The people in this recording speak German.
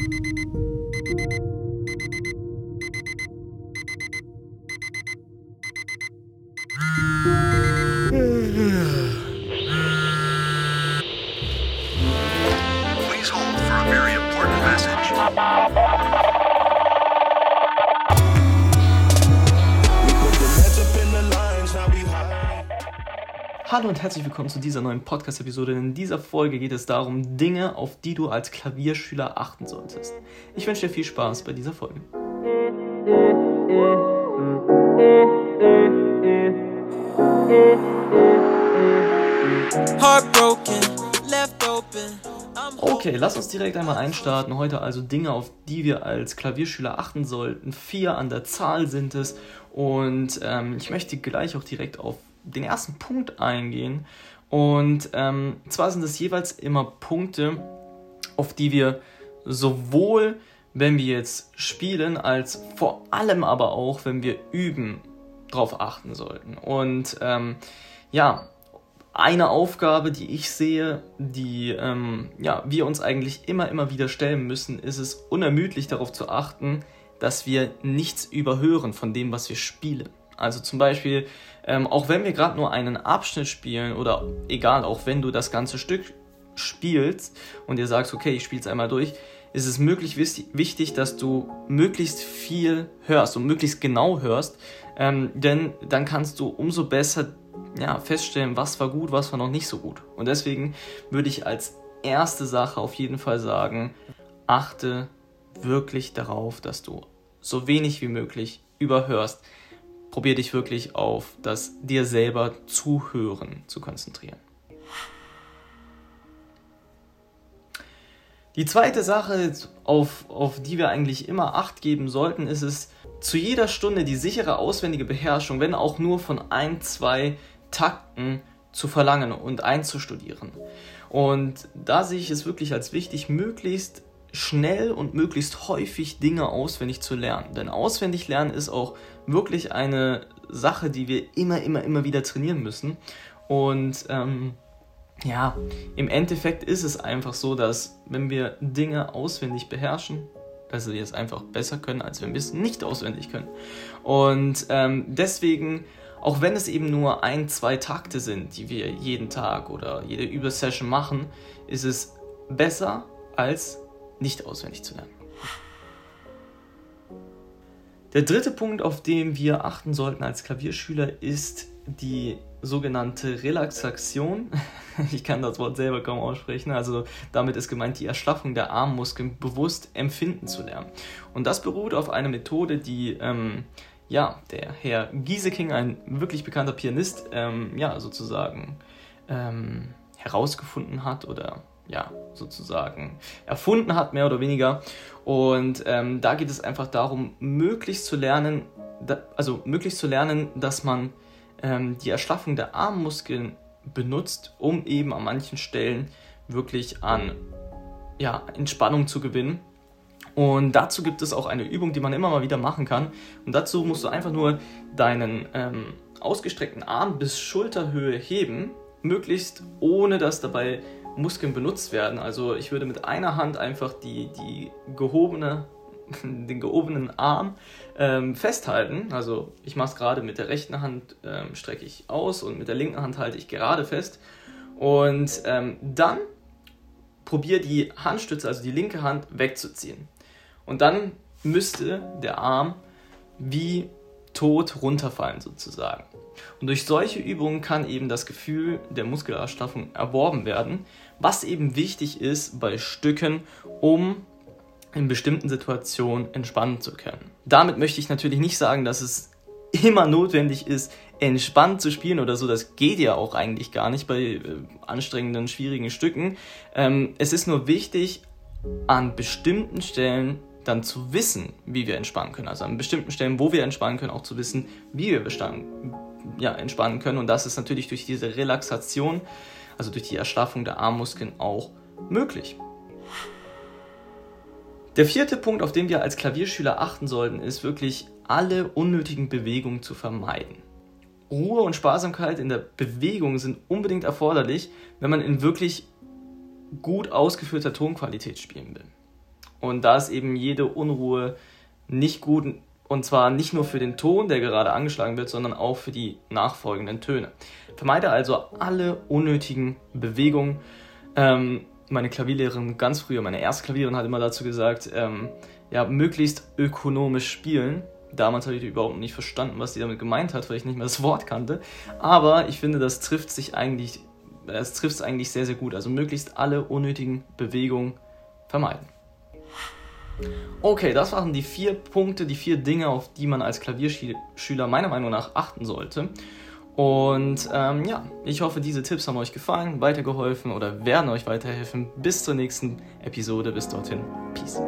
Please hold for a very important message. Hallo und herzlich willkommen zu dieser neuen Podcast-Episode. In dieser Folge geht es darum, Dinge, auf die du als Klavierschüler achten solltest. Ich wünsche dir viel Spaß bei dieser Folge. Okay, lass uns direkt einmal einstarten. Heute also Dinge, auf die wir als Klavierschüler achten sollten. Vier an der Zahl sind es. Und ähm, ich möchte gleich auch direkt auf den ersten Punkt eingehen. Und ähm, zwar sind es jeweils immer Punkte, auf die wir sowohl, wenn wir jetzt spielen, als vor allem aber auch, wenn wir üben, drauf achten sollten. Und ähm, ja, eine Aufgabe, die ich sehe, die ähm, ja, wir uns eigentlich immer, immer wieder stellen müssen, ist es unermüdlich darauf zu achten, dass wir nichts überhören von dem, was wir spielen. Also zum Beispiel, ähm, auch wenn wir gerade nur einen Abschnitt spielen oder egal, auch wenn du das ganze Stück spielst und dir sagst, okay, ich spiele es einmal durch, ist es möglich wichtig- wichtig, dass du möglichst viel hörst und möglichst genau hörst, ähm, denn dann kannst du umso besser ja, feststellen, was war gut, was war noch nicht so gut. Und deswegen würde ich als erste Sache auf jeden Fall sagen, achte wirklich darauf, dass du so wenig wie möglich überhörst. Probier dich wirklich auf das dir selber Zuhören zu konzentrieren. Die zweite Sache, auf, auf die wir eigentlich immer Acht geben sollten, ist es, zu jeder Stunde die sichere auswendige Beherrschung, wenn auch nur von ein, zwei Takten zu verlangen und einzustudieren. Und da sehe ich es wirklich als wichtig, möglichst schnell und möglichst häufig Dinge auswendig zu lernen. Denn auswendig lernen ist auch wirklich eine Sache, die wir immer, immer, immer wieder trainieren müssen. Und ähm, ja, im Endeffekt ist es einfach so, dass wenn wir Dinge auswendig beherrschen, dass wir es einfach besser können, als wenn wir es nicht auswendig können. Und ähm, deswegen, auch wenn es eben nur ein, zwei Takte sind, die wir jeden Tag oder jede Übersession machen, ist es besser, als nicht auswendig zu lernen. Der dritte Punkt, auf den wir achten sollten als Klavierschüler, ist die sogenannte Relaxation. Ich kann das Wort selber kaum aussprechen. Also damit ist gemeint, die Erschlaffung der Armmuskeln bewusst empfinden zu lernen. Und das beruht auf einer Methode, die ähm, ja der Herr Gieseking, ein wirklich bekannter Pianist, ähm, ja sozusagen ähm, herausgefunden hat oder ja sozusagen erfunden hat, mehr oder weniger. Und ähm, da geht es einfach darum, möglichst zu lernen, da, also möglichst zu lernen, dass man ähm, die Erschlaffung der Armmuskeln benutzt, um eben an manchen Stellen wirklich an ja, Entspannung zu gewinnen. Und dazu gibt es auch eine Übung, die man immer mal wieder machen kann. Und dazu musst du einfach nur deinen ähm, ausgestreckten Arm bis Schulterhöhe heben, möglichst ohne dass dabei Muskeln benutzt werden. Also ich würde mit einer Hand einfach die, die gehobene, den gehobenen Arm ähm, festhalten. Also ich mache es gerade mit der rechten Hand, ähm, strecke ich aus und mit der linken Hand halte ich gerade fest. Und ähm, dann probiere die Handstütze, also die linke Hand, wegzuziehen. Und dann müsste der Arm wie tot runterfallen sozusagen. Und durch solche Übungen kann eben das Gefühl der Muskelerschlaffung erworben werden, was eben wichtig ist bei Stücken, um in bestimmten Situationen entspannen zu können. Damit möchte ich natürlich nicht sagen, dass es immer notwendig ist, entspannt zu spielen oder so. Das geht ja auch eigentlich gar nicht bei äh, anstrengenden, schwierigen Stücken. Ähm, es ist nur wichtig, an bestimmten Stellen dann zu wissen, wie wir entspannen können. Also an bestimmten Stellen, wo wir entspannen können, auch zu wissen, wie wir ja, entspannen können. Und das ist natürlich durch diese Relaxation, also durch die Erschlaffung der Armmuskeln auch möglich. Der vierte Punkt, auf den wir als Klavierschüler achten sollten, ist wirklich alle unnötigen Bewegungen zu vermeiden. Ruhe und Sparsamkeit in der Bewegung sind unbedingt erforderlich, wenn man in wirklich gut ausgeführter Tonqualität spielen will. Und da ist eben jede Unruhe nicht gut und zwar nicht nur für den Ton, der gerade angeschlagen wird, sondern auch für die nachfolgenden Töne. Vermeide also alle unnötigen Bewegungen. Ähm, meine Klavierlehrerin ganz früher, meine erste Klaviererin hat immer dazu gesagt, ähm, ja, möglichst ökonomisch spielen. Damals habe ich überhaupt nicht verstanden, was sie damit gemeint hat, weil ich nicht mehr das Wort kannte. Aber ich finde, das trifft sich eigentlich, es trifft es eigentlich sehr, sehr gut. Also möglichst alle unnötigen Bewegungen vermeiden. Okay, das waren die vier Punkte, die vier Dinge, auf die man als Klavierschüler meiner Meinung nach achten sollte. Und ähm, ja, ich hoffe, diese Tipps haben euch gefallen, weitergeholfen oder werden euch weiterhelfen. Bis zur nächsten Episode. Bis dorthin. Peace.